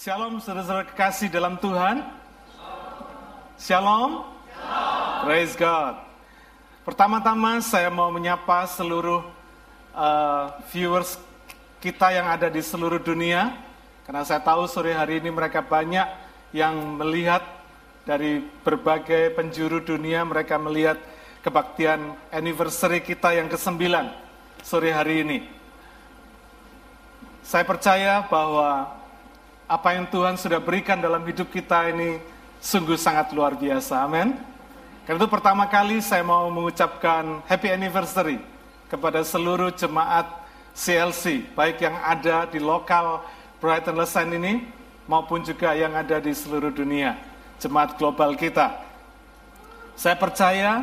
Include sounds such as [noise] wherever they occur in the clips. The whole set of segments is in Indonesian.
Shalom saudara-saudara kekasih dalam Tuhan. Shalom. Praise God. Pertama-tama saya mau menyapa seluruh uh, viewers kita yang ada di seluruh dunia. Karena saya tahu sore hari ini mereka banyak yang melihat dari berbagai penjuru dunia. Mereka melihat kebaktian anniversary kita yang ke-9 sore hari ini. Saya percaya bahwa apa yang Tuhan sudah berikan dalam hidup kita ini sungguh sangat luar biasa. Amin. Karena itu pertama kali saya mau mengucapkan happy anniversary kepada seluruh jemaat CLC, baik yang ada di lokal Brighton Lesan ini maupun juga yang ada di seluruh dunia, jemaat global kita. Saya percaya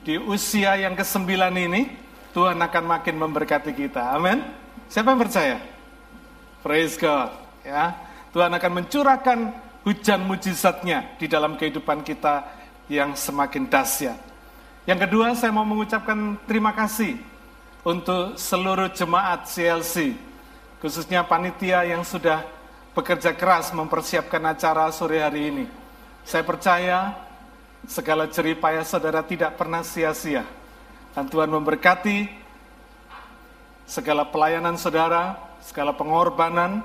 di usia yang ke-9 ini Tuhan akan makin memberkati kita. Amin. Siapa yang percaya? Praise God. Ya, Tuhan akan mencurahkan hujan mujizatnya di dalam kehidupan kita yang semakin dahsyat. Yang kedua, saya mau mengucapkan terima kasih untuk seluruh jemaat CLC, khususnya panitia yang sudah bekerja keras mempersiapkan acara sore hari ini. Saya percaya segala jeripaya saudara tidak pernah sia-sia. Dan Tuhan memberkati segala pelayanan saudara, segala pengorbanan,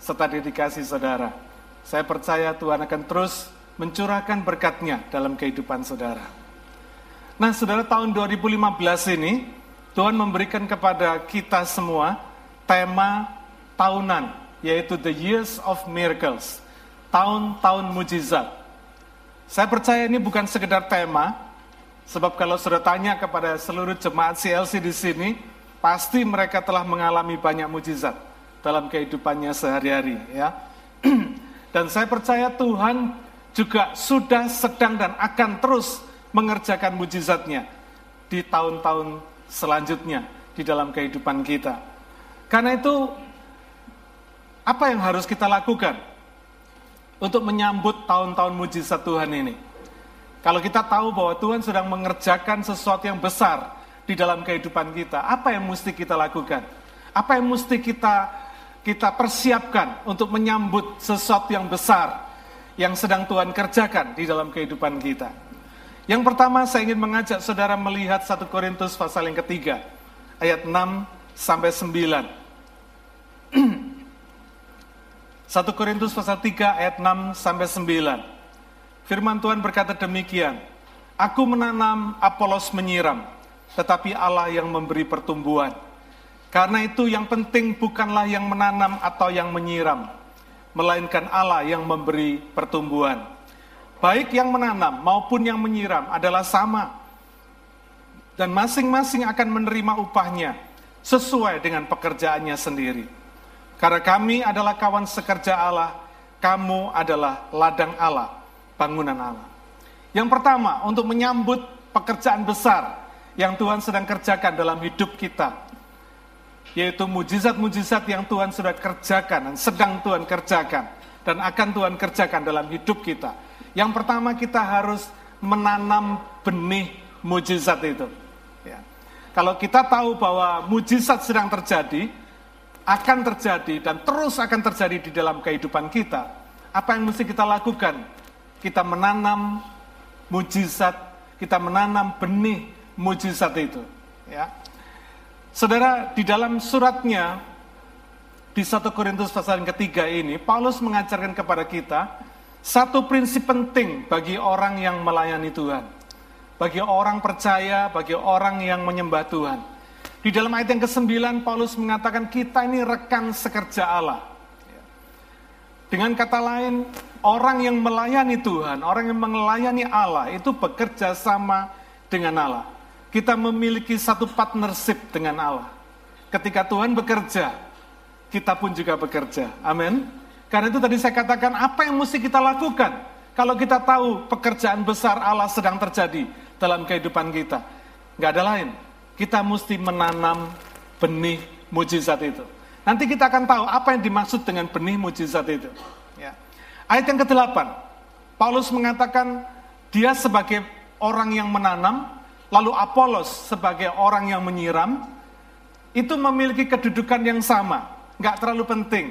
serta dedikasi saudara. Saya percaya Tuhan akan terus mencurahkan berkatnya dalam kehidupan saudara. Nah, saudara tahun 2015 ini, Tuhan memberikan kepada kita semua tema tahunan, yaitu The Years of Miracles, tahun-tahun mujizat. Saya percaya ini bukan sekedar tema, sebab kalau sudah tanya kepada seluruh jemaat CLC di sini, pasti mereka telah mengalami banyak mujizat dalam kehidupannya sehari-hari ya. [clears throat] Dan saya percaya Tuhan juga sudah sedang dan akan terus mengerjakan mujizatnya di tahun-tahun selanjutnya di dalam kehidupan kita. Karena itu apa yang harus kita lakukan untuk menyambut tahun-tahun mujizat Tuhan ini? Kalau kita tahu bahwa Tuhan sedang mengerjakan sesuatu yang besar di dalam kehidupan kita, apa yang mesti kita lakukan? Apa yang mesti kita kita persiapkan untuk menyambut sesuatu yang besar yang sedang Tuhan kerjakan di dalam kehidupan kita. Yang pertama saya ingin mengajak saudara melihat 1 Korintus pasal yang ketiga, ayat 6 sampai 9. 1 [clears throat] Korintus pasal 3 ayat 6 sampai 9. Firman Tuhan berkata demikian, Aku menanam, Apolos menyiram, tetapi Allah yang memberi pertumbuhan. Karena itu yang penting bukanlah yang menanam atau yang menyiram, melainkan Allah yang memberi pertumbuhan. Baik yang menanam maupun yang menyiram adalah sama. Dan masing-masing akan menerima upahnya sesuai dengan pekerjaannya sendiri. Karena kami adalah kawan sekerja Allah, kamu adalah ladang Allah, bangunan Allah. Yang pertama, untuk menyambut pekerjaan besar yang Tuhan sedang kerjakan dalam hidup kita, yaitu mujizat-mujizat yang Tuhan sudah kerjakan dan sedang Tuhan kerjakan dan akan Tuhan kerjakan dalam hidup kita. Yang pertama kita harus menanam benih mujizat itu. Ya. Kalau kita tahu bahwa mujizat sedang terjadi, akan terjadi dan terus akan terjadi di dalam kehidupan kita, apa yang mesti kita lakukan? Kita menanam mujizat, kita menanam benih mujizat itu. Ya. Saudara, di dalam suratnya di 1 Korintus pasal yang ketiga ini, Paulus mengajarkan kepada kita satu prinsip penting bagi orang yang melayani Tuhan. Bagi orang percaya, bagi orang yang menyembah Tuhan. Di dalam ayat yang ke-9, Paulus mengatakan kita ini rekan sekerja Allah. Dengan kata lain, orang yang melayani Tuhan, orang yang melayani Allah itu bekerja sama dengan Allah kita memiliki satu partnership dengan Allah. Ketika Tuhan bekerja, kita pun juga bekerja. Amin. Karena itu tadi saya katakan apa yang mesti kita lakukan kalau kita tahu pekerjaan besar Allah sedang terjadi dalam kehidupan kita. Nggak ada lain. Kita mesti menanam benih mujizat itu. Nanti kita akan tahu apa yang dimaksud dengan benih mujizat itu. Ya. Ayat yang ke-8, Paulus mengatakan dia sebagai orang yang menanam, lalu Apolos sebagai orang yang menyiram, itu memiliki kedudukan yang sama, nggak terlalu penting.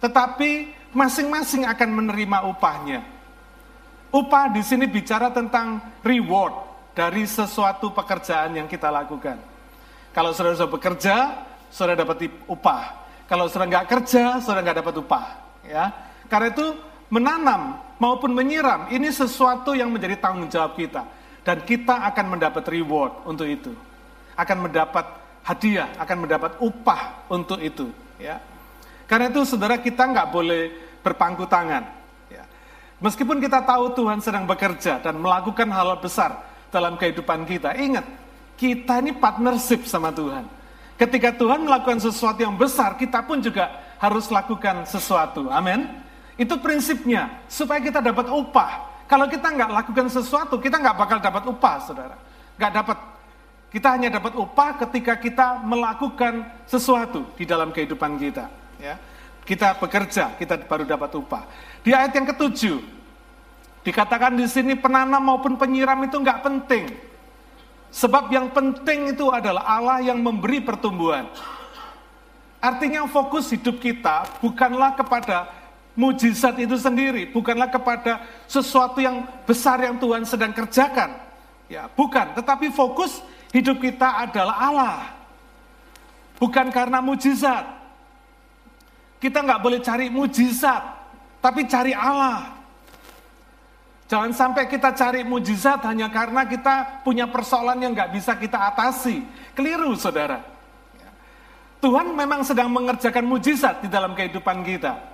Tetapi masing-masing akan menerima upahnya. Upah di sini bicara tentang reward dari sesuatu pekerjaan yang kita lakukan. Kalau saudara sudah bekerja, saudara dapat upah. Kalau saudara nggak kerja, saudara nggak dapat upah. Ya, karena itu menanam maupun menyiram ini sesuatu yang menjadi tanggung jawab kita dan kita akan mendapat reward untuk itu. Akan mendapat hadiah, akan mendapat upah untuk itu. Ya, karena itu saudara kita nggak boleh berpangku tangan. Ya. Meskipun kita tahu Tuhan sedang bekerja dan melakukan hal besar dalam kehidupan kita, ingat, kita ini partnership sama Tuhan. Ketika Tuhan melakukan sesuatu yang besar, kita pun juga harus lakukan sesuatu. Amin. Itu prinsipnya, supaya kita dapat upah. Kalau kita nggak lakukan sesuatu, kita nggak bakal dapat upah, saudara. Nggak dapat. Kita hanya dapat upah ketika kita melakukan sesuatu di dalam kehidupan kita. Ya kita bekerja, kita baru dapat upah. Di ayat yang ketujuh, dikatakan di sini penanam maupun penyiram itu nggak penting. Sebab yang penting itu adalah Allah yang memberi pertumbuhan. Artinya fokus hidup kita bukanlah kepada mujizat itu sendiri, bukanlah kepada sesuatu yang besar yang Tuhan sedang kerjakan. Ya, bukan, tetapi fokus hidup kita adalah Allah. Bukan karena mujizat, kita nggak boleh cari mujizat, tapi cari Allah. Jangan sampai kita cari mujizat hanya karena kita punya persoalan yang nggak bisa kita atasi. Keliru, saudara. Tuhan memang sedang mengerjakan mujizat di dalam kehidupan kita.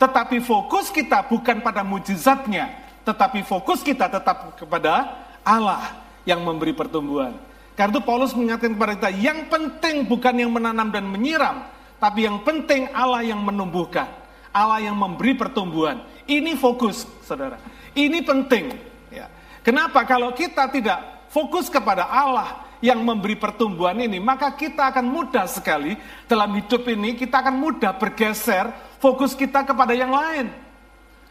Tetapi fokus kita bukan pada mujizatnya, tetapi fokus kita tetap kepada Allah yang memberi pertumbuhan. Karena itu Paulus mengingatkan kepada kita, yang penting bukan yang menanam dan menyiram, tapi yang penting Allah yang menumbuhkan, Allah yang memberi pertumbuhan. Ini fokus, saudara. Ini penting. Ya. Kenapa? Kalau kita tidak fokus kepada Allah yang memberi pertumbuhan ini, maka kita akan mudah sekali dalam hidup ini, kita akan mudah bergeser fokus kita kepada yang lain.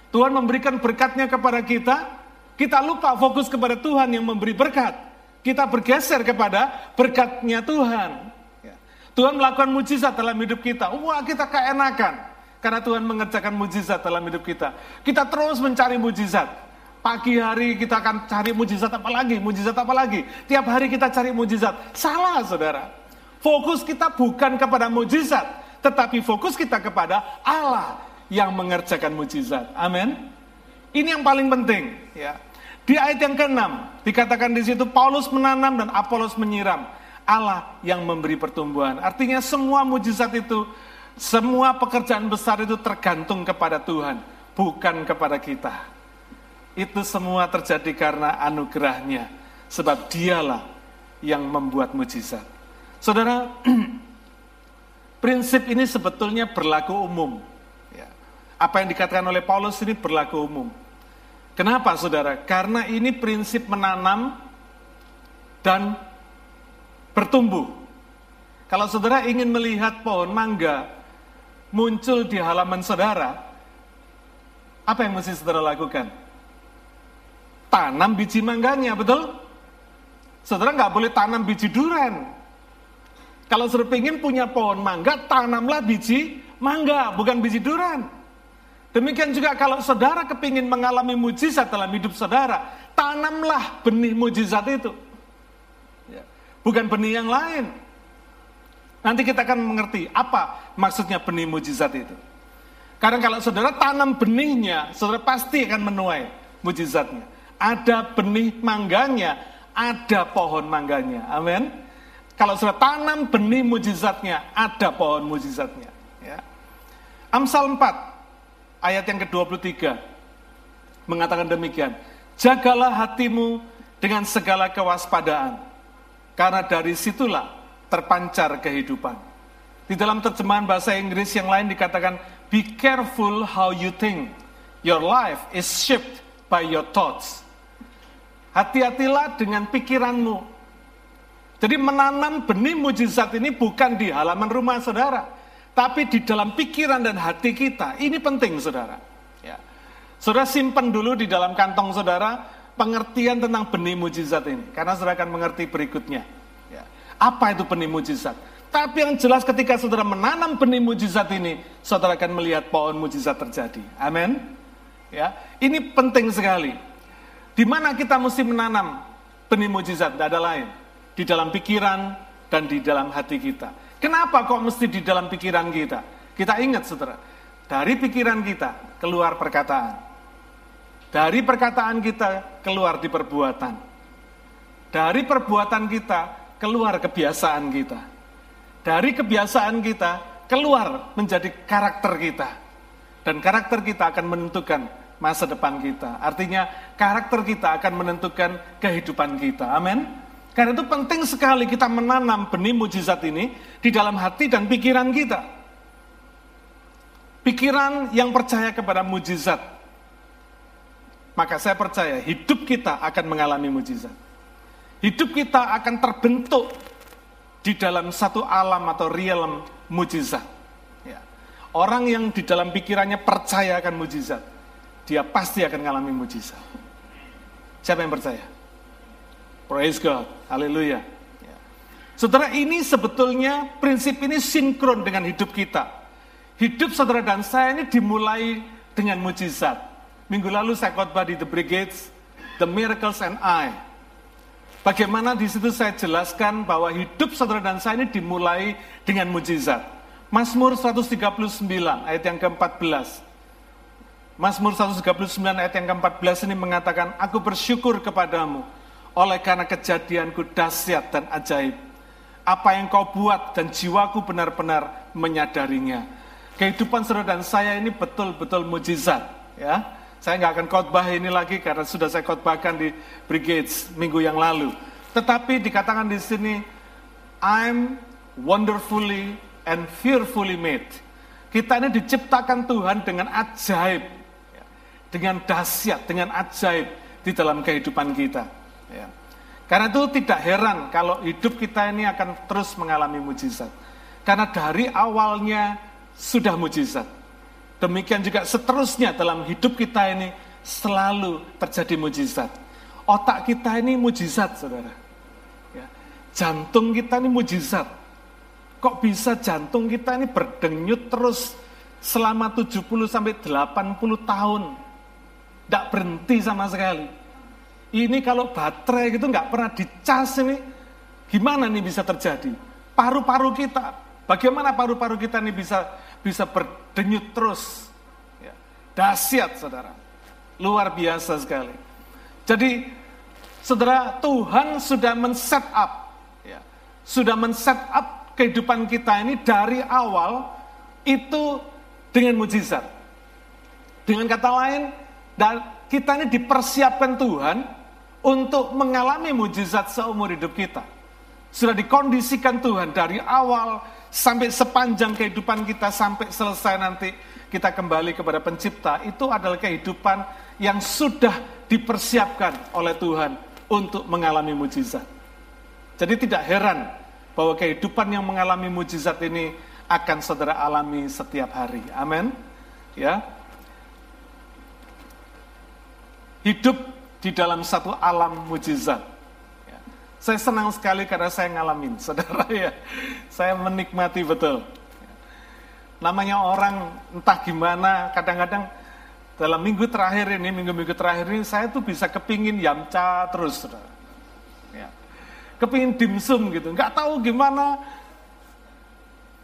Tuhan memberikan berkatnya kepada kita, kita lupa fokus kepada Tuhan yang memberi berkat. Kita bergeser kepada berkatnya Tuhan. Tuhan melakukan mujizat dalam hidup kita. Wah, kita keenakan. Karena Tuhan mengerjakan mujizat dalam hidup kita. Kita terus mencari mujizat. Pagi hari kita akan cari mujizat apa lagi, mujizat apa lagi. Tiap hari kita cari mujizat. Salah, saudara. Fokus kita bukan kepada mujizat, tetapi fokus kita kepada Allah yang mengerjakan mujizat. Amin. Ini yang paling penting, ya. Di ayat yang ke-6 dikatakan di situ Paulus menanam dan Apolos menyiram. Allah yang memberi pertumbuhan. Artinya semua mujizat itu, semua pekerjaan besar itu tergantung kepada Tuhan, bukan kepada kita. Itu semua terjadi karena anugerahnya, sebab dialah yang membuat mujizat. Saudara, [clears throat] prinsip ini sebetulnya berlaku umum. Ya. Apa yang dikatakan oleh Paulus ini berlaku umum. Kenapa saudara? Karena ini prinsip menanam dan bertumbuh. Kalau saudara ingin melihat pohon mangga muncul di halaman saudara, apa yang mesti saudara lakukan? Tanam biji mangganya, betul? Saudara nggak boleh tanam biji duren. Kalau saudara ingin punya pohon mangga, tanamlah biji mangga, bukan biji duren. Demikian juga kalau saudara kepingin mengalami mujizat dalam hidup saudara, tanamlah benih mujizat itu bukan benih yang lain. Nanti kita akan mengerti apa maksudnya benih mujizat itu. Karena kalau saudara tanam benihnya, saudara pasti akan menuai mujizatnya. Ada benih mangganya, ada pohon mangganya. Amin. Kalau saudara tanam benih mujizatnya, ada pohon mujizatnya. Ya. Amsal 4, ayat yang ke-23, mengatakan demikian. Jagalah hatimu dengan segala kewaspadaan karena dari situlah terpancar kehidupan. Di dalam terjemahan bahasa Inggris yang lain dikatakan, Be careful how you think. Your life is shaped by your thoughts. Hati-hatilah dengan pikiranmu. Jadi menanam benih mujizat ini bukan di halaman rumah saudara, tapi di dalam pikiran dan hati kita. Ini penting saudara. Ya. Saudara simpan dulu di dalam kantong saudara pengertian tentang benih mujizat ini. Karena saudara akan mengerti berikutnya. Ya. Apa itu benih mujizat? Tapi yang jelas ketika saudara menanam benih mujizat ini, saudara akan melihat pohon mujizat terjadi. Amin. Ya, ini penting sekali. Di mana kita mesti menanam benih mujizat? Tidak ada lain. Di dalam pikiran dan di dalam hati kita. Kenapa kok mesti di dalam pikiran kita? Kita ingat saudara, dari pikiran kita keluar perkataan. Dari perkataan kita keluar di perbuatan. Dari perbuatan kita keluar kebiasaan kita. Dari kebiasaan kita keluar menjadi karakter kita. Dan karakter kita akan menentukan masa depan kita. Artinya karakter kita akan menentukan kehidupan kita. Amin. Karena itu penting sekali kita menanam benih mujizat ini di dalam hati dan pikiran kita. Pikiran yang percaya kepada mujizat. Maka saya percaya hidup kita akan mengalami mujizat. Hidup kita akan terbentuk di dalam satu alam atau realm mujizat. Ya. Orang yang di dalam pikirannya percaya akan mujizat, dia pasti akan mengalami mujizat. Siapa yang percaya? Praise God, haleluya. Ya. Saudara ini sebetulnya prinsip ini sinkron dengan hidup kita. Hidup saudara dan saya ini dimulai dengan mujizat. Minggu lalu saya khotbah di The Brigades, The Miracles and I. Bagaimana di situ saya jelaskan bahwa hidup saudara dan saya ini dimulai dengan mujizat. Mazmur 139 ayat yang ke-14. Mazmur 139 ayat yang ke-14 ini mengatakan, Aku bersyukur kepadamu oleh karena kejadianku dahsyat dan ajaib. Apa yang kau buat dan jiwaku benar-benar menyadarinya kehidupan saudara dan saya ini betul-betul mujizat. Ya, saya nggak akan khotbah ini lagi karena sudah saya khotbahkan di Brigades minggu yang lalu. Tetapi dikatakan di sini, I'm wonderfully and fearfully made. Kita ini diciptakan Tuhan dengan ajaib, ya. dengan dahsyat, dengan ajaib di dalam kehidupan kita. Karena itu tidak heran kalau hidup kita ini akan terus mengalami mujizat. Karena dari awalnya sudah mujizat. Demikian juga seterusnya dalam hidup kita ini selalu terjadi mujizat. Otak kita ini mujizat, saudara. Ya. Jantung kita ini mujizat. Kok bisa jantung kita ini berdenyut terus selama 70 sampai 80 tahun? Tidak berhenti sama sekali. Ini kalau baterai gitu nggak pernah dicas ini, gimana nih bisa terjadi? Paru-paru kita, bagaimana paru-paru kita ini bisa bisa berdenyut terus. Ya. Dahsyat, saudara. Luar biasa sekali. Jadi, saudara, Tuhan sudah men-set up, ya, sudah men-set up kehidupan kita ini dari awal itu dengan mujizat. Dengan kata lain, dan kita ini dipersiapkan Tuhan untuk mengalami mujizat seumur hidup kita. Sudah dikondisikan Tuhan dari awal sampai sepanjang kehidupan kita sampai selesai nanti kita kembali kepada pencipta itu adalah kehidupan yang sudah dipersiapkan oleh Tuhan untuk mengalami mujizat. Jadi tidak heran bahwa kehidupan yang mengalami mujizat ini akan saudara alami setiap hari. Amin. Ya. Hidup di dalam satu alam mujizat. Saya senang sekali karena saya ngalamin, [laughs] saudara ya. Saya menikmati betul. Namanya orang entah gimana, kadang-kadang dalam minggu terakhir ini, minggu-minggu terakhir ini, saya tuh bisa kepingin yamca terus, saudara. Ya. Kepingin dimsum gitu, nggak tahu gimana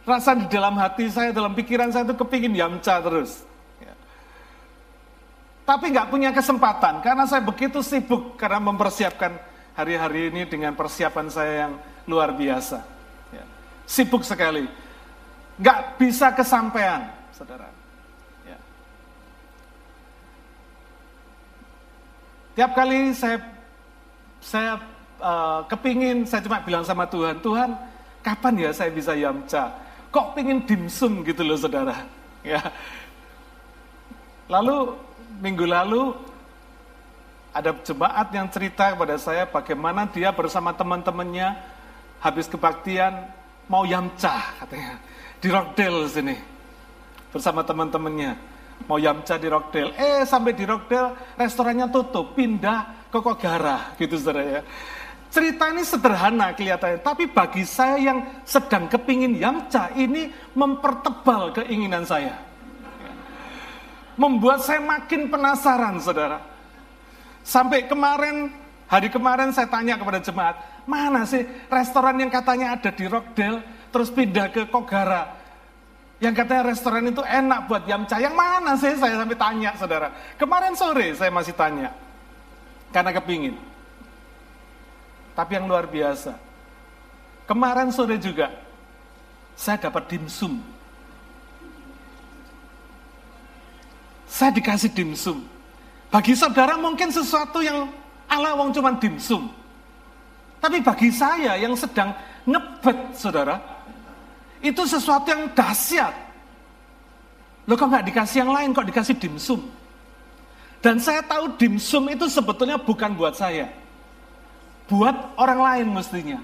rasa di dalam hati saya, dalam pikiran saya tuh kepingin yamca terus. Tapi nggak punya kesempatan, karena saya begitu sibuk karena mempersiapkan hari-hari ini dengan persiapan saya yang luar biasa. Ya. Sibuk sekali. Nggak bisa kesampaian, saudara. Ya. Tiap kali saya saya uh, kepingin, saya cuma bilang sama Tuhan, Tuhan, kapan ya saya bisa yamca? Kok pingin dimsum gitu loh, saudara? Ya. Lalu minggu lalu ada jemaat yang cerita kepada saya bagaimana dia bersama teman-temannya habis kebaktian mau yamcah katanya di Rockdale sini bersama teman-temannya mau yamcah di Rockdale eh sampai di Rockdale restorannya tutup pindah ke Kogara gitu saudara ya Cerita ini sederhana kelihatannya, tapi bagi saya yang sedang kepingin yamca ini mempertebal keinginan saya. Membuat saya makin penasaran, saudara. Sampai kemarin, hari kemarin saya tanya kepada jemaat, mana sih restoran yang katanya ada di Rockdale, terus pindah ke Kogara. Yang katanya restoran itu enak buat yamca, yang mana sih saya sampai tanya, saudara. Kemarin sore saya masih tanya, karena kepingin. Tapi yang luar biasa, kemarin sore juga saya dapat dimsum. Saya dikasih dimsum. Bagi saudara mungkin sesuatu yang ala wong cuman dimsum. Tapi bagi saya yang sedang ngebet, saudara, itu sesuatu yang dahsyat. Lo kok nggak dikasih yang lain, kok dikasih dimsum? Dan saya tahu dimsum itu sebetulnya bukan buat saya buat orang lain mestinya.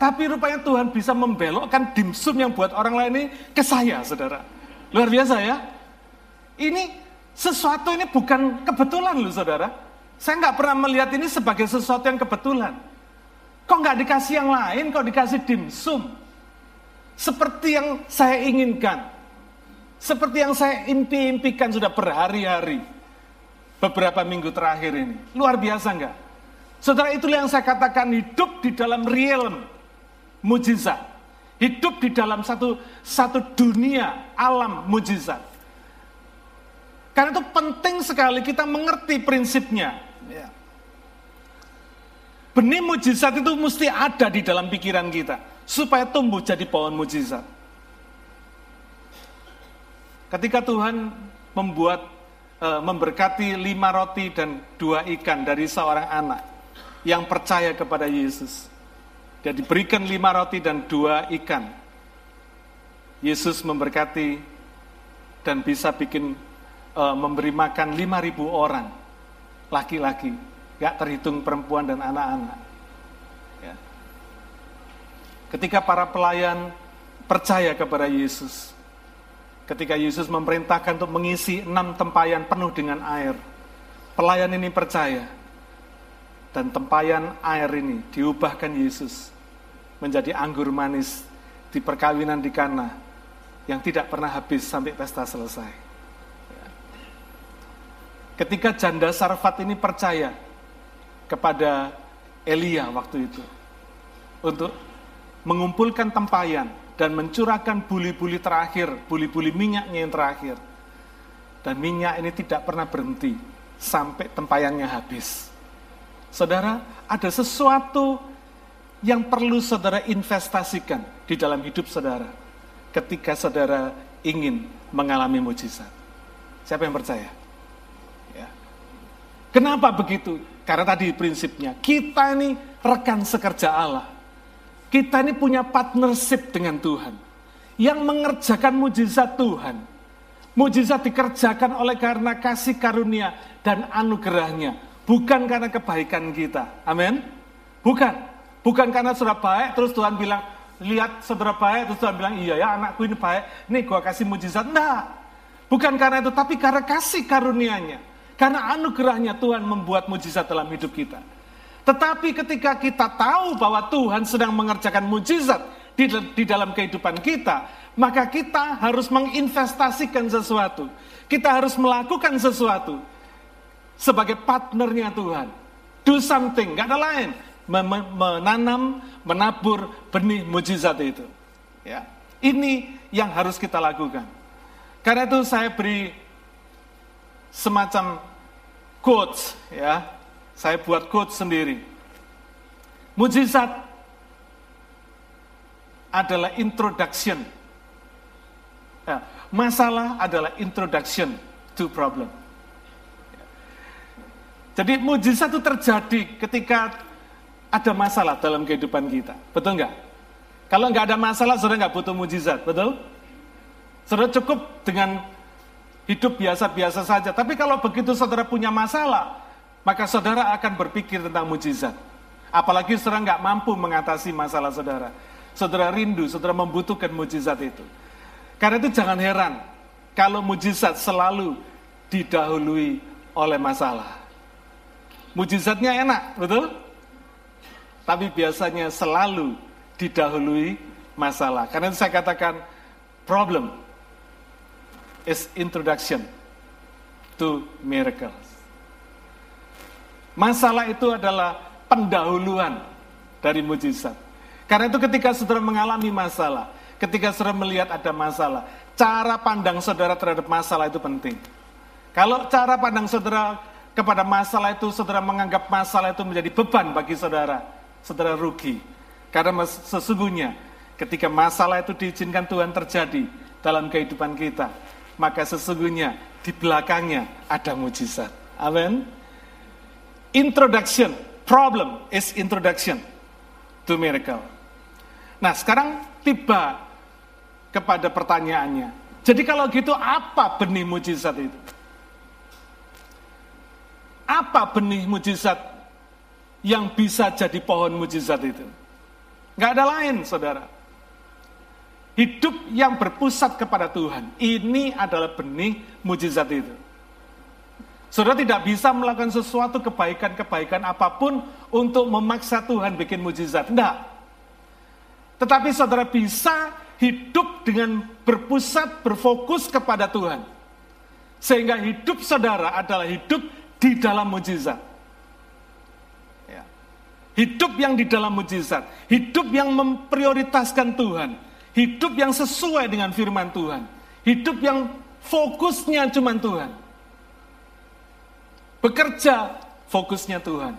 Tapi rupanya Tuhan bisa membelokkan dimsum yang buat orang lain ini ke saya, saudara. Luar biasa ya. Ini sesuatu ini bukan kebetulan loh, saudara. Saya nggak pernah melihat ini sebagai sesuatu yang kebetulan. Kok nggak dikasih yang lain, kok dikasih dimsum? Seperti yang saya inginkan. Seperti yang saya impi-impikan sudah berhari-hari. Beberapa minggu terakhir ini. Luar biasa nggak? Saudara itulah yang saya katakan hidup di dalam realm mujizat. Hidup di dalam satu satu dunia alam mujizat. Karena itu penting sekali kita mengerti prinsipnya. Ya. Benih mujizat itu mesti ada di dalam pikiran kita supaya tumbuh jadi pohon mujizat. Ketika Tuhan membuat eh, memberkati lima roti dan dua ikan dari seorang anak, yang percaya kepada Yesus. Dia diberikan lima roti dan dua ikan. Yesus memberkati dan bisa bikin uh, memberi makan lima ribu orang laki-laki, gak terhitung perempuan dan anak-anak. Ya. Ketika para pelayan percaya kepada Yesus, ketika Yesus memerintahkan untuk mengisi enam tempayan penuh dengan air, pelayan ini percaya dan tempayan air ini diubahkan Yesus menjadi anggur manis di perkawinan di Kana yang tidak pernah habis sampai pesta selesai. Ketika janda Sarfat ini percaya kepada Elia waktu itu untuk mengumpulkan tempayan dan mencurahkan buli-buli terakhir, buli-buli minyaknya yang terakhir. Dan minyak ini tidak pernah berhenti sampai tempayannya habis. Saudara, ada sesuatu yang perlu saudara investasikan di dalam hidup saudara ketika saudara ingin mengalami mujizat. Siapa yang percaya? Kenapa begitu? Karena tadi prinsipnya, kita ini rekan sekerja Allah. Kita ini punya partnership dengan Tuhan. Yang mengerjakan mujizat Tuhan. Mujizat dikerjakan oleh karena kasih karunia dan anugerahnya Bukan karena kebaikan kita. Amin. Bukan. Bukan karena sudah baik terus Tuhan bilang, lihat saudara baik terus Tuhan bilang, iya ya anakku ini baik, nih gua kasih mujizat. Nah, bukan karena itu, tapi karena kasih karunianya. Karena anugerahnya Tuhan membuat mujizat dalam hidup kita. Tetapi ketika kita tahu bahwa Tuhan sedang mengerjakan mujizat di, di dalam kehidupan kita, maka kita harus menginvestasikan sesuatu. Kita harus melakukan sesuatu sebagai partnernya Tuhan. Do something, gak ada lain. Menanam, menabur benih mujizat itu. Ya, ini yang harus kita lakukan. Karena itu saya beri semacam quotes, ya. Saya buat quotes sendiri. Mujizat adalah introduction. Ya, masalah adalah introduction to problem. Jadi mujizat itu terjadi ketika ada masalah dalam kehidupan kita. Betul nggak? Kalau nggak ada masalah, saudara nggak butuh mujizat. Betul? Saudara cukup dengan hidup biasa-biasa saja. Tapi kalau begitu saudara punya masalah, maka saudara akan berpikir tentang mujizat. Apalagi saudara nggak mampu mengatasi masalah saudara. Saudara rindu, saudara membutuhkan mujizat itu. Karena itu jangan heran kalau mujizat selalu didahului oleh masalah. Mujizatnya enak, betul? tapi biasanya selalu didahului masalah. Karena itu saya katakan problem is introduction to miracles. Masalah itu adalah pendahuluan dari mujizat. Karena itu ketika saudara mengalami masalah, ketika saudara melihat ada masalah, cara pandang saudara terhadap masalah itu penting. Kalau cara pandang saudara kepada masalah itu, saudara menganggap masalah itu menjadi beban bagi saudara, saudara rugi. Karena sesungguhnya ketika masalah itu diizinkan Tuhan terjadi dalam kehidupan kita, maka sesungguhnya di belakangnya ada mujizat. Amin. Introduction, problem is introduction to miracle. Nah, sekarang tiba kepada pertanyaannya. Jadi kalau gitu apa benih mujizat itu? Apa benih mujizat yang bisa jadi pohon mujizat itu? Gak ada lain, saudara. Hidup yang berpusat kepada Tuhan. Ini adalah benih mujizat itu. Saudara tidak bisa melakukan sesuatu kebaikan-kebaikan apa pun untuk memaksa Tuhan bikin mujizat. Tidak. Tetapi saudara bisa hidup dengan berpusat, berfokus kepada Tuhan. Sehingga hidup saudara adalah hidup di dalam mujizat. Ya. Hidup yang di dalam mujizat. Hidup yang memprioritaskan Tuhan Hidup yang sesuai dengan firman Tuhan. Hidup yang fokusnya cuma Tuhan. Bekerja, fokusnya Tuhan.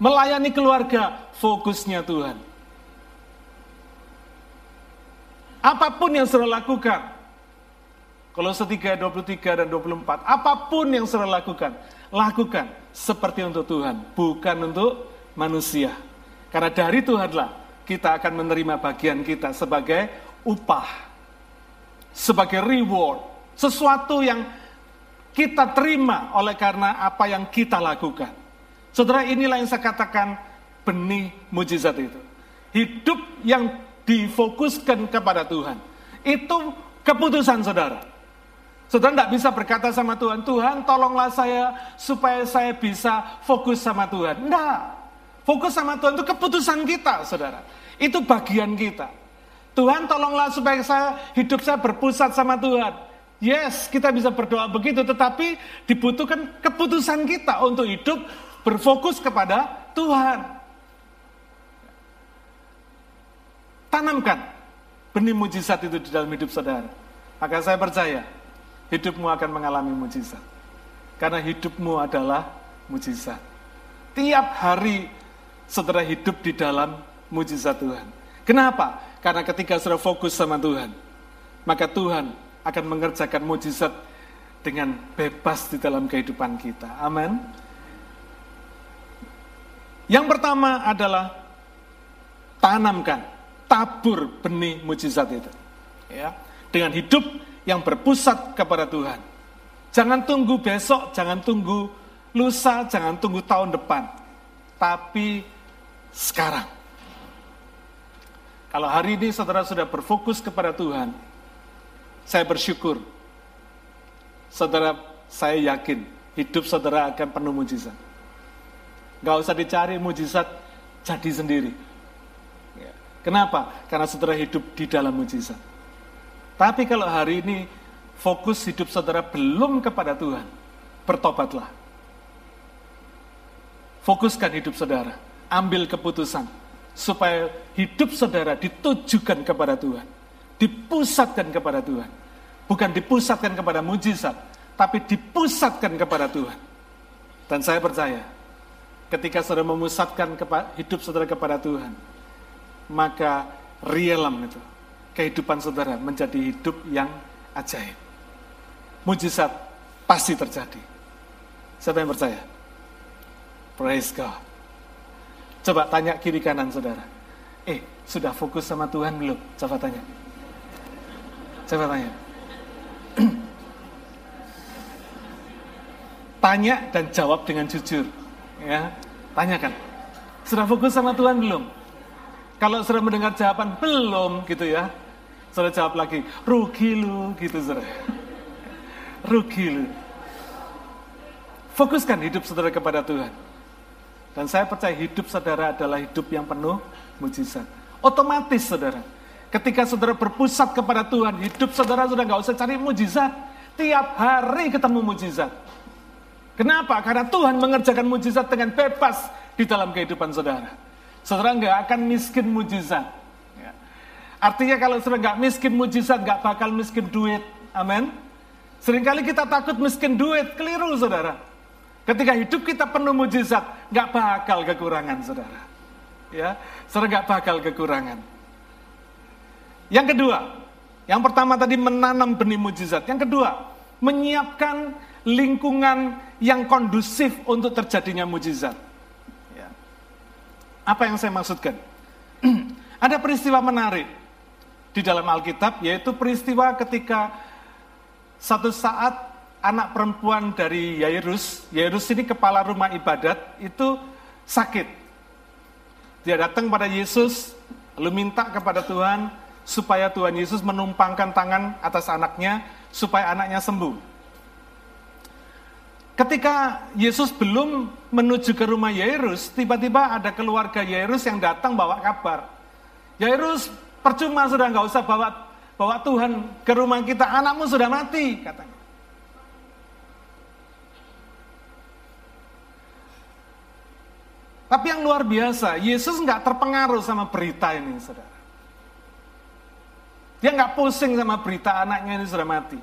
Melayani keluarga, fokusnya Tuhan. Apa pun yang saudara lakukan, kalau setiga 23 dan 24, apa pun yang saudara lakukan, lakukan seperti untuk Tuhan, bukan untuk manusia. Karena dari Tuhanlah kita akan menerima bagian kita sebagai upah, sebagai reward, sesuatu yang kita terima oleh karena apa yang kita lakukan. Saudara, inilah yang saya katakan benih mujizat itu. Hidup yang difokuskan kepada Tuhan. Itu keputusan saudara. Saudara tidak bisa berkata sama Tuhan, Tuhan tolonglah saya supaya saya bisa fokus sama Tuhan. Tidak. Fokus sama Tuhan itu keputusan kita, saudara. Itu bagian kita. Tuhan tolonglah supaya saya hidup saya berpusat sama Tuhan. Yes, kita bisa berdoa begitu, tetapi dibutuhkan keputusan kita untuk hidup berfokus kepada Tuhan. Tanamkan benih mujizat itu di dalam hidup saudara. Maka saya percaya hidupmu akan mengalami mujizat. Karena hidupmu adalah mujizat. Tiap hari saudara hidup di dalam mujizat Tuhan. Kenapa? Karena ketika sudah fokus sama Tuhan, maka Tuhan akan mengerjakan mujizat dengan bebas di dalam kehidupan kita. Amin. Yang pertama adalah tanamkan, tabur benih mujizat itu. Ya, dengan hidup yang berpusat kepada Tuhan. Jangan tunggu besok, jangan tunggu lusa, jangan tunggu tahun depan. Tapi sekarang. Kalau hari ini saudara sudah berfokus kepada Tuhan, saya bersyukur. Saudara, saya yakin hidup saudara akan penuh mujizat. Gak usah dicari mujizat, jadi sendiri. Ya. Kenapa? Karena saudara hidup di dalam mujizat. Tapi kalau hari ini fokus hidup saudara belum kepada Tuhan, bertobatlah. Fokuskan hidup saudara, ambil keputusan supaya hidup saudara ditujukan kepada Tuhan, dipusatkan kepada Tuhan. Bukan dipusatkan kepada mujizat, tapi dipusatkan kepada Tuhan. Dan saya percaya, ketika saudara memusatkan hidup saudara kepada Tuhan, maka realem itu, kehidupan saudara menjadi hidup yang ajaib. Mujizat pasti terjadi. Siapa yang percaya? Praise God. Coba tanya kiri kanan saudara. Eh, sudah fokus sama Tuhan belum? Coba tanya. Coba tanya. [clears throat] tanya dan jawab dengan jujur. Ya, tanyakan. Sudah fokus sama Tuhan belum? Kalau sudah mendengar jawaban belum gitu ya. Sudah jawab lagi, rugi lu gitu saudara. [laughs] rugi lu. Fokuskan hidup saudara kepada Tuhan. Dan saya percaya hidup saudara adalah hidup yang penuh mujizat. Otomatis saudara, ketika saudara berpusat kepada Tuhan, hidup saudara sudah nggak usah cari mujizat. Tiap hari ketemu mujizat. Kenapa? Karena Tuhan mengerjakan mujizat dengan bebas di dalam kehidupan saudara. Saudara nggak akan miskin mujizat. Ya. Artinya kalau saudara nggak miskin mujizat, nggak bakal miskin duit. Amin. Seringkali kita takut miskin duit, keliru saudara. Ketika hidup kita penuh mujizat, nggak bakal kekurangan, saudara. Ya, saudara nggak bakal kekurangan. Yang kedua, yang pertama tadi menanam benih mujizat. Yang kedua, menyiapkan lingkungan yang kondusif untuk terjadinya mujizat. Ya. Apa yang saya maksudkan? [clears throat] Ada peristiwa menarik di dalam Alkitab, yaitu peristiwa ketika satu saat anak perempuan dari Yairus, Yairus ini kepala rumah ibadat, itu sakit. Dia datang pada Yesus, lalu minta kepada Tuhan, supaya Tuhan Yesus menumpangkan tangan atas anaknya, supaya anaknya sembuh. Ketika Yesus belum menuju ke rumah Yairus, tiba-tiba ada keluarga Yairus yang datang bawa kabar. Yairus, percuma sudah nggak usah bawa bawa Tuhan ke rumah kita, anakmu sudah mati, katanya. Tapi yang luar biasa, Yesus nggak terpengaruh sama berita ini, saudara. Dia nggak pusing sama berita anaknya ini sudah mati.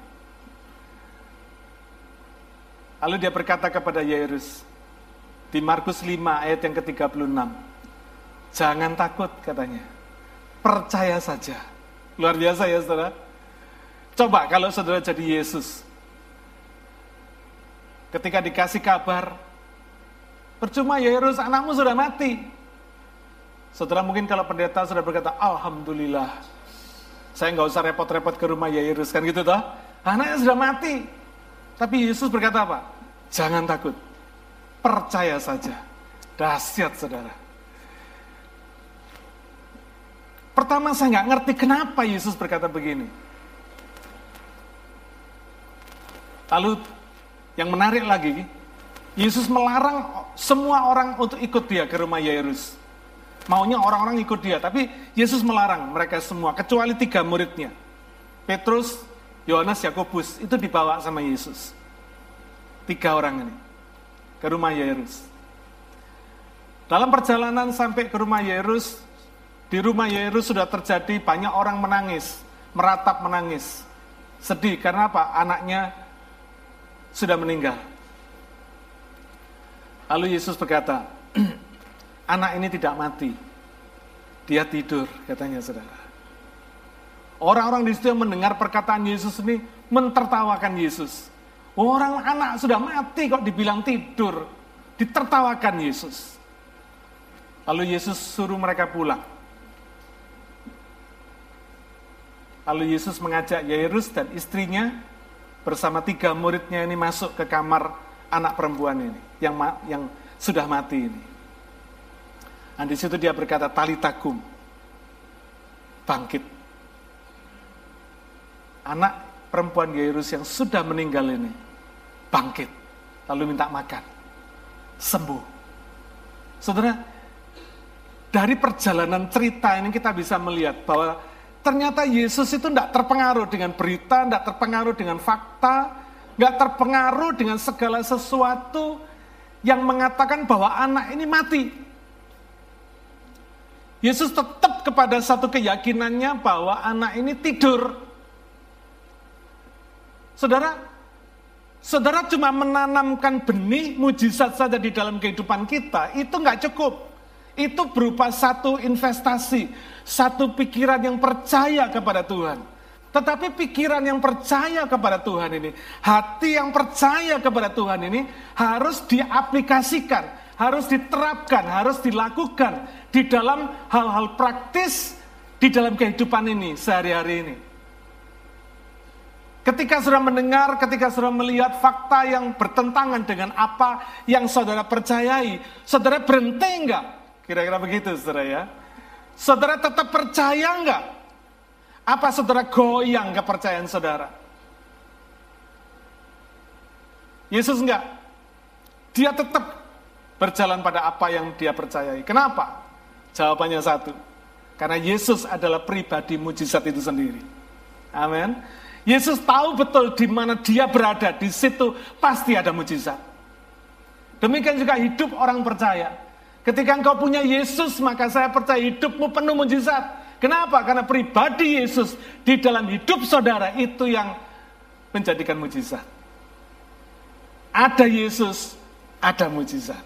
Lalu dia berkata kepada Yairus, di Markus 5 ayat yang ke-36, jangan takut katanya, percaya saja. Luar biasa ya saudara. Coba kalau saudara jadi Yesus, ketika dikasih kabar, Percuma ya Yairus, anakmu sudah mati. Saudara mungkin kalau pendeta sudah berkata, Alhamdulillah, saya nggak usah repot-repot ke rumah Yairus, kan gitu toh? Anaknya sudah mati. Tapi Yesus berkata apa? Jangan takut, percaya saja. Dahsyat saudara. Pertama saya nggak ngerti kenapa Yesus berkata begini. Lalu yang menarik lagi, Yesus melarang semua orang untuk ikut dia ke rumah Yairus. Maunya orang-orang ikut dia, tapi Yesus melarang mereka semua, kecuali tiga muridnya. Petrus, Yohanes, Yakobus, itu dibawa sama Yesus. Tiga orang ini, ke rumah Yairus. Dalam perjalanan sampai ke rumah Yairus, di rumah Yairus sudah terjadi banyak orang menangis, meratap menangis. Sedih, karena apa? Anaknya sudah meninggal. Lalu Yesus berkata, [clears throat] anak ini tidak mati. Dia tidur, katanya saudara. Orang-orang di situ yang mendengar perkataan Yesus ini mentertawakan Yesus. Orang anak sudah mati kok dibilang tidur. Ditertawakan Yesus. Lalu Yesus suruh mereka pulang. Lalu Yesus mengajak Yairus dan istrinya bersama tiga muridnya ini masuk ke kamar anak perempuan ini yang yang sudah mati ini. Dan di situ dia berkata talitakum bangkit. Anak perempuan Yairus yang sudah meninggal ini bangkit lalu minta makan. Sembuh. Saudara, dari perjalanan cerita ini kita bisa melihat bahwa ternyata Yesus itu tidak terpengaruh dengan berita, tidak terpengaruh dengan fakta, nggak terpengaruh dengan segala sesuatu yang mengatakan bahwa anak ini mati. Yesus tetap kepada satu keyakinannya bahwa anak ini tidur. Saudara, saudara cuma menanamkan benih mujizat saja di dalam kehidupan kita, itu nggak cukup. Itu berupa satu investasi, satu pikiran yang percaya kepada Tuhan. Tetapi pikiran yang percaya kepada Tuhan ini, hati yang percaya kepada Tuhan ini harus diaplikasikan, harus diterapkan, harus dilakukan di dalam hal-hal praktis di dalam kehidupan ini sehari-hari ini. Ketika saudara mendengar, ketika saudara melihat fakta yang bertentangan dengan apa yang saudara percayai, saudara berhenti enggak? Kira-kira begitu saudara ya. Saudara tetap percaya enggak apa saudara goyang kepercayaan saudara? Yesus enggak. Dia tetap berjalan pada apa yang dia percayai. Kenapa? Jawabannya satu. Karena Yesus adalah pribadi mujizat itu sendiri. Amin. Yesus tahu betul di mana dia berada, di situ pasti ada mujizat. Demikian juga hidup orang percaya. Ketika engkau punya Yesus, maka saya percaya hidupmu penuh mujizat. Kenapa? Karena pribadi Yesus di dalam hidup saudara itu yang menjadikan mujizat. Ada Yesus, ada mujizat.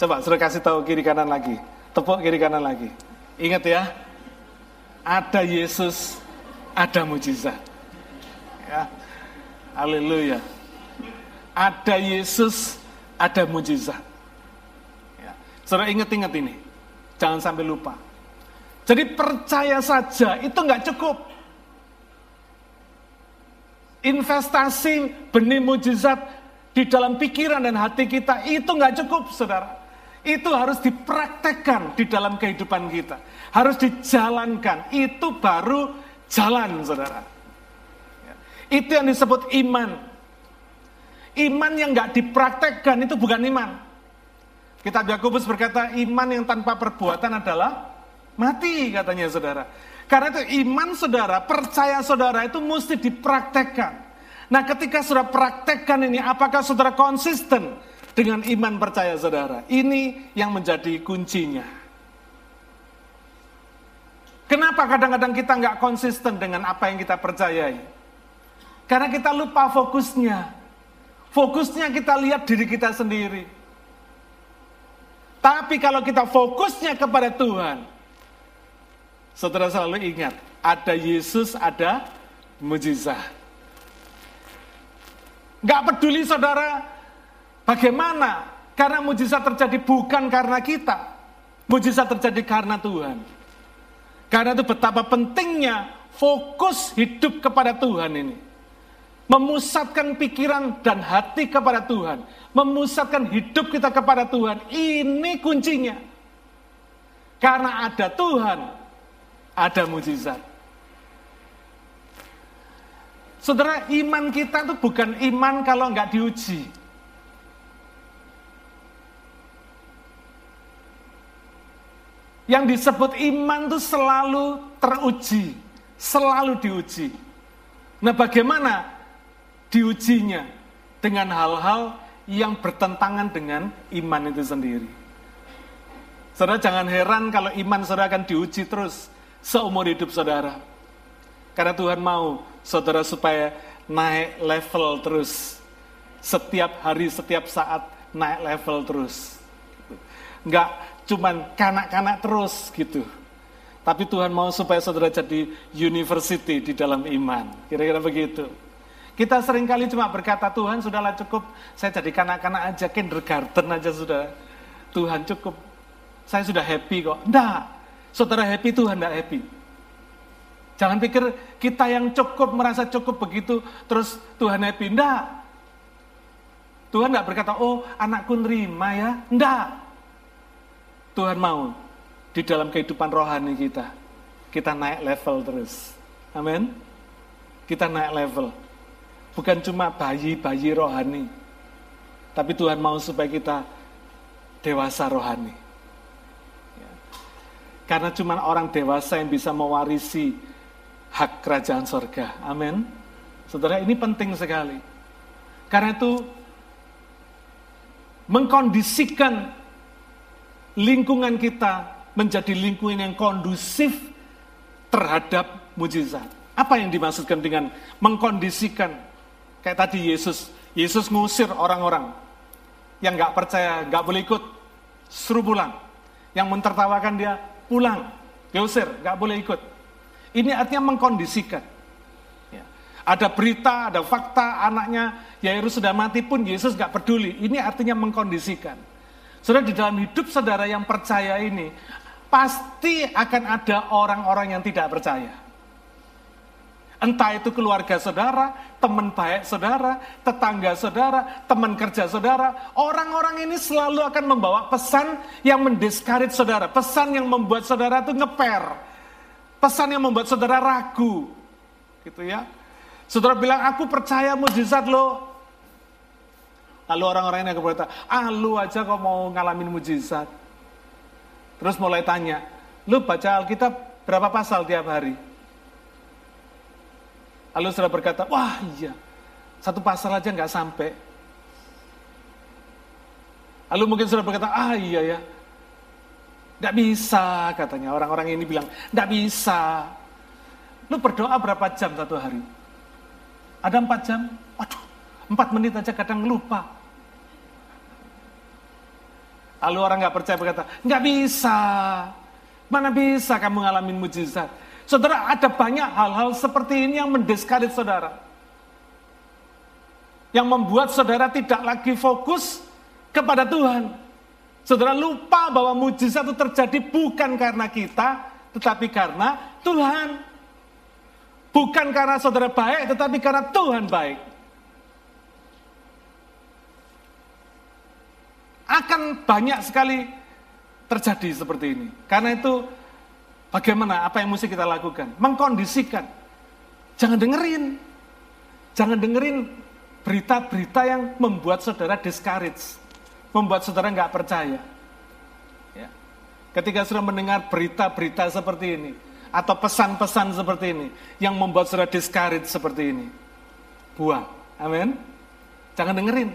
Coba suruh kasih tahu kiri kanan lagi. Tepuk kiri kanan lagi. Ingat ya, ada Yesus, ada mujizat. Ya. Haleluya. Ada Yesus, ada mujizat. Ya. Saudara ingat-ingat ini. Jangan sampai lupa. Jadi percaya saja itu nggak cukup. Investasi benih mujizat di dalam pikiran dan hati kita itu nggak cukup, saudara. Itu harus dipraktekkan di dalam kehidupan kita. Harus dijalankan. Itu baru jalan, saudara. Itu yang disebut iman. Iman yang nggak dipraktekkan itu bukan iman. Kitab Yakobus berkata iman yang tanpa perbuatan adalah mati katanya saudara. Karena itu iman saudara, percaya saudara itu mesti dipraktekkan. Nah ketika saudara praktekkan ini, apakah saudara konsisten dengan iman percaya saudara? Ini yang menjadi kuncinya. Kenapa kadang-kadang kita nggak konsisten dengan apa yang kita percayai? Karena kita lupa fokusnya. Fokusnya kita lihat diri kita sendiri. Tapi kalau kita fokusnya kepada Tuhan, saudara selalu ingat, ada Yesus, ada mujizat. Gak peduli saudara bagaimana, karena mujizat terjadi bukan karena kita. Mujizat terjadi karena Tuhan. Karena itu betapa pentingnya fokus hidup kepada Tuhan ini memusatkan pikiran dan hati kepada Tuhan, memusatkan hidup kita kepada Tuhan. Ini kuncinya. Karena ada Tuhan, ada mujizat. Saudara, iman kita itu bukan iman kalau nggak diuji. Yang disebut iman itu selalu teruji, selalu diuji. Nah bagaimana diujinya dengan hal-hal yang bertentangan dengan iman itu sendiri. Saudara jangan heran kalau iman saudara akan diuji terus seumur hidup saudara. Karena Tuhan mau saudara supaya naik level terus. Setiap hari, setiap saat naik level terus. Enggak cuman kanak-kanak terus gitu. Tapi Tuhan mau supaya saudara jadi university di dalam iman. Kira-kira begitu. Kita sering kali cuma berkata, Tuhan sudahlah cukup, saya jadi kanak-kanak aja, kindergarten aja sudah. Tuhan cukup, saya sudah happy kok. Enggak, saudara happy, Tuhan enggak happy. Jangan pikir kita yang cukup, merasa cukup begitu, terus Tuhan happy. Enggak. Tuhan enggak berkata, oh anakku nerima ya. Enggak. Tuhan mau di dalam kehidupan rohani kita, kita naik level terus. Amin. Kita naik level. Bukan cuma bayi-bayi rohani. Tapi Tuhan mau supaya kita dewasa rohani. Karena cuma orang dewasa yang bisa mewarisi hak kerajaan sorga. Amin. Saudara, ini penting sekali. Karena itu, mengkondisikan lingkungan kita menjadi lingkungan yang kondusif terhadap mujizat. Apa yang dimaksudkan dengan mengkondisikan Kayak tadi Yesus, Yesus ngusir orang-orang yang nggak percaya, nggak boleh ikut, suruh pulang. Yang mentertawakan dia pulang, diusir, nggak boleh ikut. Ini artinya mengkondisikan. Ya. Ada berita, ada fakta, anaknya Yairus sudah mati pun Yesus nggak peduli. Ini artinya mengkondisikan. Saudara di dalam hidup saudara yang percaya ini, pasti akan ada orang-orang yang tidak percaya. Entah itu keluarga saudara, teman baik saudara, tetangga saudara, teman kerja saudara. Orang-orang ini selalu akan membawa pesan yang mendiskarit saudara. Pesan yang membuat saudara itu ngeper. Pesan yang membuat saudara ragu. Gitu ya. Saudara bilang, aku percaya mujizat lo. Lalu orang-orang ini akan berkata, ah lu aja kok mau ngalamin mujizat. Terus mulai tanya, lu baca Alkitab berapa pasal tiap hari? Lalu sudah berkata, wah iya, satu pasal aja nggak sampai. Lalu mungkin sudah berkata, ah iya ya, nggak bisa katanya. Orang-orang ini bilang, nggak bisa. Lu berdoa berapa jam satu hari? Ada empat jam? Waduh, empat menit aja kadang lupa. Lalu orang nggak percaya berkata, nggak bisa. Mana bisa kamu ngalamin mujizat? Saudara, ada banyak hal-hal seperti ini yang mendiskarit saudara. Yang membuat saudara tidak lagi fokus kepada Tuhan. Saudara lupa bahwa mujizat itu terjadi bukan karena kita, tetapi karena Tuhan. Bukan karena saudara baik, tetapi karena Tuhan baik. akan banyak sekali terjadi seperti ini. Karena itu bagaimana apa yang mesti kita lakukan? Mengkondisikan. Jangan dengerin. Jangan dengerin berita-berita yang membuat saudara discourage. Membuat saudara nggak percaya. Ya. Ketika sudah mendengar berita-berita seperti ini. Atau pesan-pesan seperti ini. Yang membuat saudara discourage seperti ini. Buang. Amin. Jangan dengerin.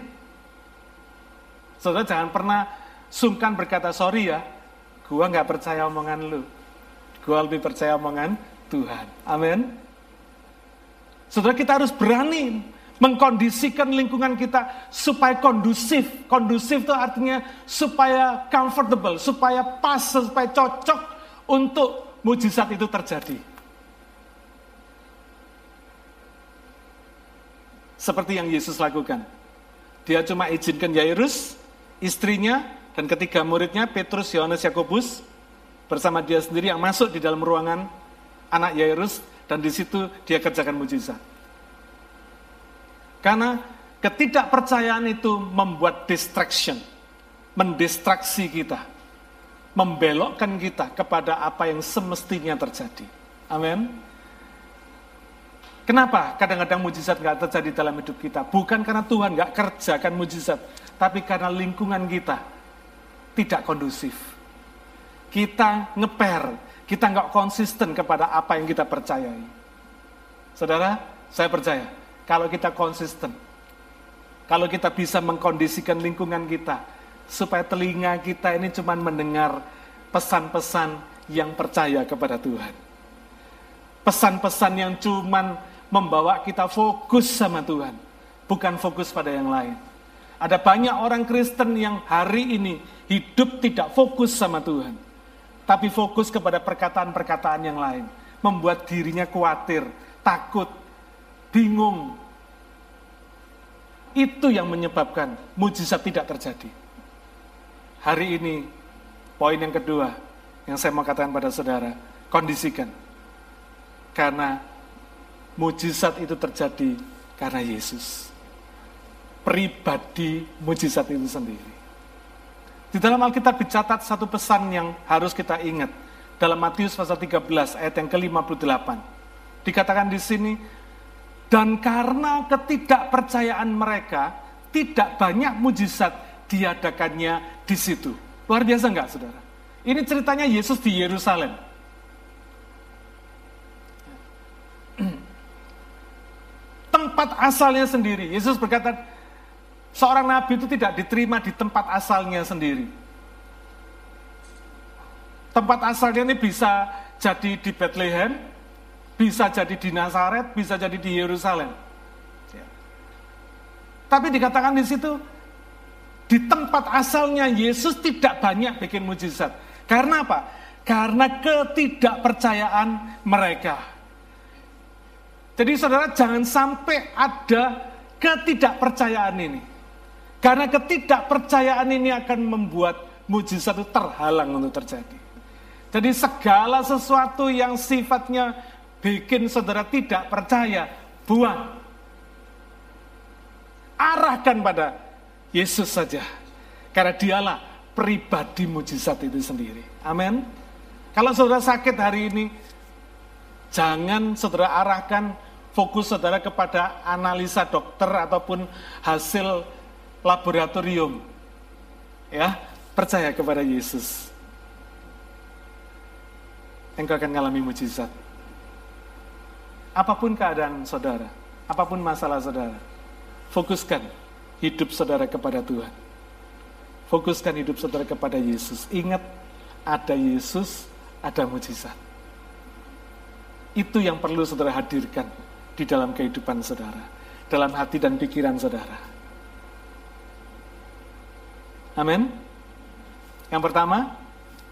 Saudara jangan pernah sungkan berkata sorry ya, gua nggak percaya omongan lu. Gua lebih percaya omongan Tuhan. Amin. Saudara kita harus berani mengkondisikan lingkungan kita supaya kondusif. Kondusif itu artinya supaya comfortable, supaya pas, supaya cocok untuk mujizat itu terjadi. Seperti yang Yesus lakukan. Dia cuma izinkan Yairus istrinya, dan ketiga muridnya, Petrus, Yohanes, Yakobus, bersama dia sendiri yang masuk di dalam ruangan anak Yairus, dan di situ dia kerjakan mujizat. Karena ketidakpercayaan itu membuat distraction, mendistraksi kita, membelokkan kita kepada apa yang semestinya terjadi. Amin. Kenapa kadang-kadang mujizat nggak terjadi dalam hidup kita? Bukan karena Tuhan nggak kerjakan mujizat, tapi karena lingkungan kita tidak kondusif. Kita ngeper, kita nggak konsisten kepada apa yang kita percayai. Saudara, saya percaya kalau kita konsisten, kalau kita bisa mengkondisikan lingkungan kita, supaya telinga kita ini cuma mendengar pesan-pesan yang percaya kepada Tuhan. Pesan-pesan yang cuma membawa kita fokus sama Tuhan, bukan fokus pada yang lain. Ada banyak orang Kristen yang hari ini hidup tidak fokus sama Tuhan. Tapi fokus kepada perkataan-perkataan yang lain. Membuat dirinya khawatir, takut, bingung. Itu yang menyebabkan mujizat tidak terjadi. Hari ini, poin yang kedua yang saya mau katakan pada saudara, kondisikan. Karena mujizat itu terjadi karena Yesus pribadi mujizat itu sendiri. Di dalam Alkitab dicatat satu pesan yang harus kita ingat. Dalam Matius pasal 13 ayat yang ke-58. Dikatakan di sini, dan karena ketidakpercayaan mereka, tidak banyak mujizat diadakannya di situ. Luar biasa enggak saudara? Ini ceritanya Yesus di Yerusalem. [clears throat] Tempat asalnya sendiri. Yesus berkata, Seorang nabi itu tidak diterima di tempat asalnya sendiri. Tempat asalnya ini bisa jadi di Bethlehem, bisa jadi di Nazaret, bisa jadi di Yerusalem. Ya. Tapi dikatakan di situ, di tempat asalnya Yesus tidak banyak bikin mujizat. Karena apa? Karena ketidakpercayaan mereka. Jadi saudara jangan sampai ada ketidakpercayaan ini. Karena ketidakpercayaan ini akan membuat mujizat itu terhalang untuk terjadi. Jadi segala sesuatu yang sifatnya bikin saudara tidak percaya, buang. Arahkan pada Yesus saja. Karena dialah pribadi mujizat itu sendiri. Amin. Kalau saudara sakit hari ini, jangan saudara arahkan fokus saudara kepada analisa dokter ataupun hasil laboratorium. Ya, percaya kepada Yesus. Engkau akan mengalami mujizat. Apa pun keadaan saudara, apa pun masalah saudara, fokuskan hidup saudara kepada Tuhan. Fokuskan hidup saudara kepada Yesus. Ingat, ada Yesus, ada mujizat. Itu yang perlu saudara hadirkan di dalam kehidupan saudara, dalam hati dan pikiran saudara. Amin. Yang pertama,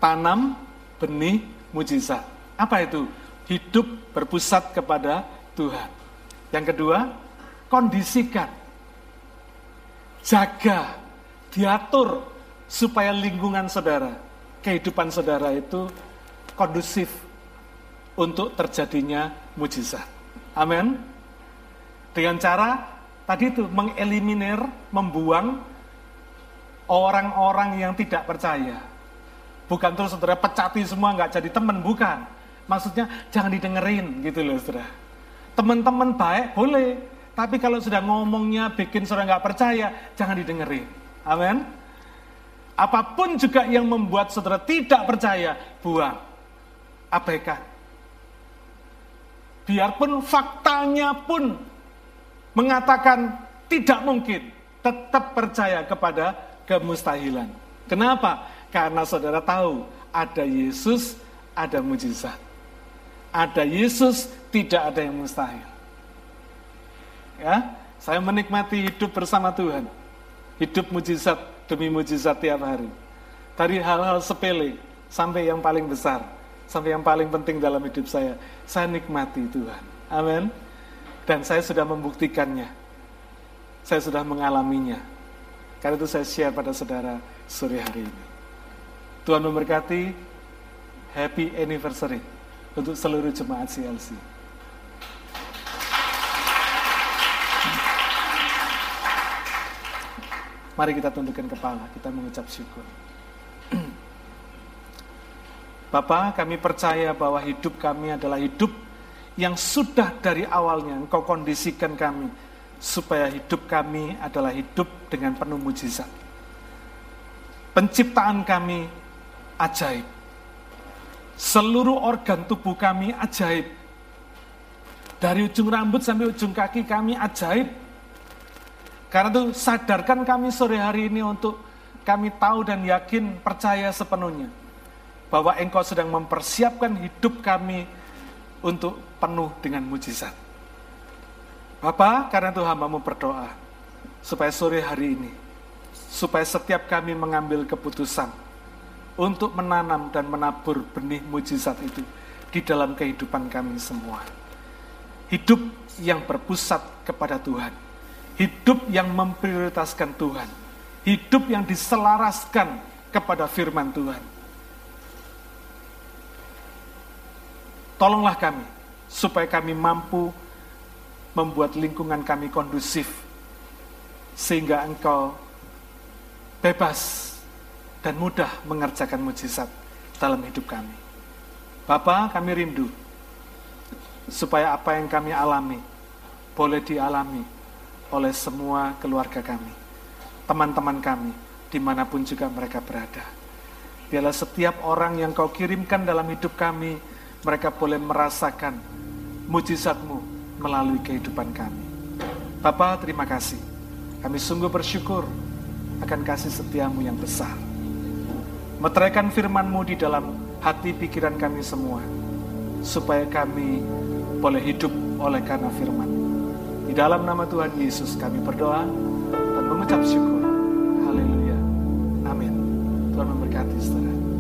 tanam benih mujizat. Apa itu? Hidup berpusat kepada Tuhan. Yang kedua, kondisikan. Jaga, diatur supaya lingkungan saudara, kehidupan saudara itu kondusif untuk terjadinya mujizat. Amin. Dengan cara tadi itu mengeliminir, membuang orang-orang yang tidak percaya. Bukan terus saudara pecati semua nggak jadi teman, bukan. Maksudnya jangan didengerin gitu loh saudara. Teman-teman baik boleh, tapi kalau sudah ngomongnya bikin saudara nggak percaya, jangan didengerin. Amin. Apa pun juga yang membuat saudara tidak percaya, buang. Abaikan. Biarpun faktanya pun mengatakan tidak mungkin, tetap percaya kepada kemustahilan. Kenapa? Karena saudara tahu ada Yesus, ada mujizat. Ada Yesus, tidak ada yang mustahil. Ya, saya menikmati hidup bersama Tuhan. Hidup mujizat demi mujizat tiap hari. Dari hal-hal sepele sampai yang paling besar, sampai yang paling penting dalam hidup saya, saya nikmati Tuhan. Amin. Dan saya sudah membuktikannya. Saya sudah mengalaminya. Karena itu saya share pada saudara sore hari ini. Tuhan memberkati. Happy anniversary untuk seluruh jemaat CLC. Mari kita tundukkan kepala, kita mengucap syukur. [clears throat] Bapak, kami percaya bahwa hidup kami adalah hidup yang sudah dari awalnya Engkau kondisikan kami supaya hidup kami adalah hidup dengan penuh mujizat. Penciptaan kami ajaib. Seluruh organ tubuh kami ajaib. Dari ujung rambut sampai ujung kaki kami ajaib. Karena itu sadarkan kami sore hari ini untuk kami tahu dan yakin percaya sepenuhnya bahwa Engkau sedang mempersiapkan hidup kami untuk penuh dengan mujizat. Bapak, karena itu hambamu berdoa supaya sore hari ini, supaya setiap kami mengambil keputusan untuk menanam dan menabur benih mujizat itu di dalam kehidupan kami semua. Hidup yang berpusat kepada Tuhan hidup yang memprioritaskan Tuhan, hidup yang diselaraskan kepada firman Tuhan. Tolonglah kami, supaya kami mampu membuat lingkungan kami kondusif, sehingga Engkau bebas dan mudah mengerjakan mujizat dalam hidup kami. Bapa, kami rindu supaya apa yang kami alami boleh dialami oleh semua keluarga kami, teman-teman kami, di mana pun juga mereka berada. Biarlah setiap orang yang kau kirimkan dalam hidup kami, mereka boleh merasakan mujizatmu melalui kehidupan kami. Bapak, terima kasih. Kami sungguh bersyukur akan kasih setiamu yang besar. Meteraikan firmanmu di dalam hati pikiran kami semua, supaya kami boleh hidup oleh karena firman. Di dalam nama Tuhan Yesus kami berdoa dan mengucap syukur. Haleluya. Amin. Tuhan memberkati saudara.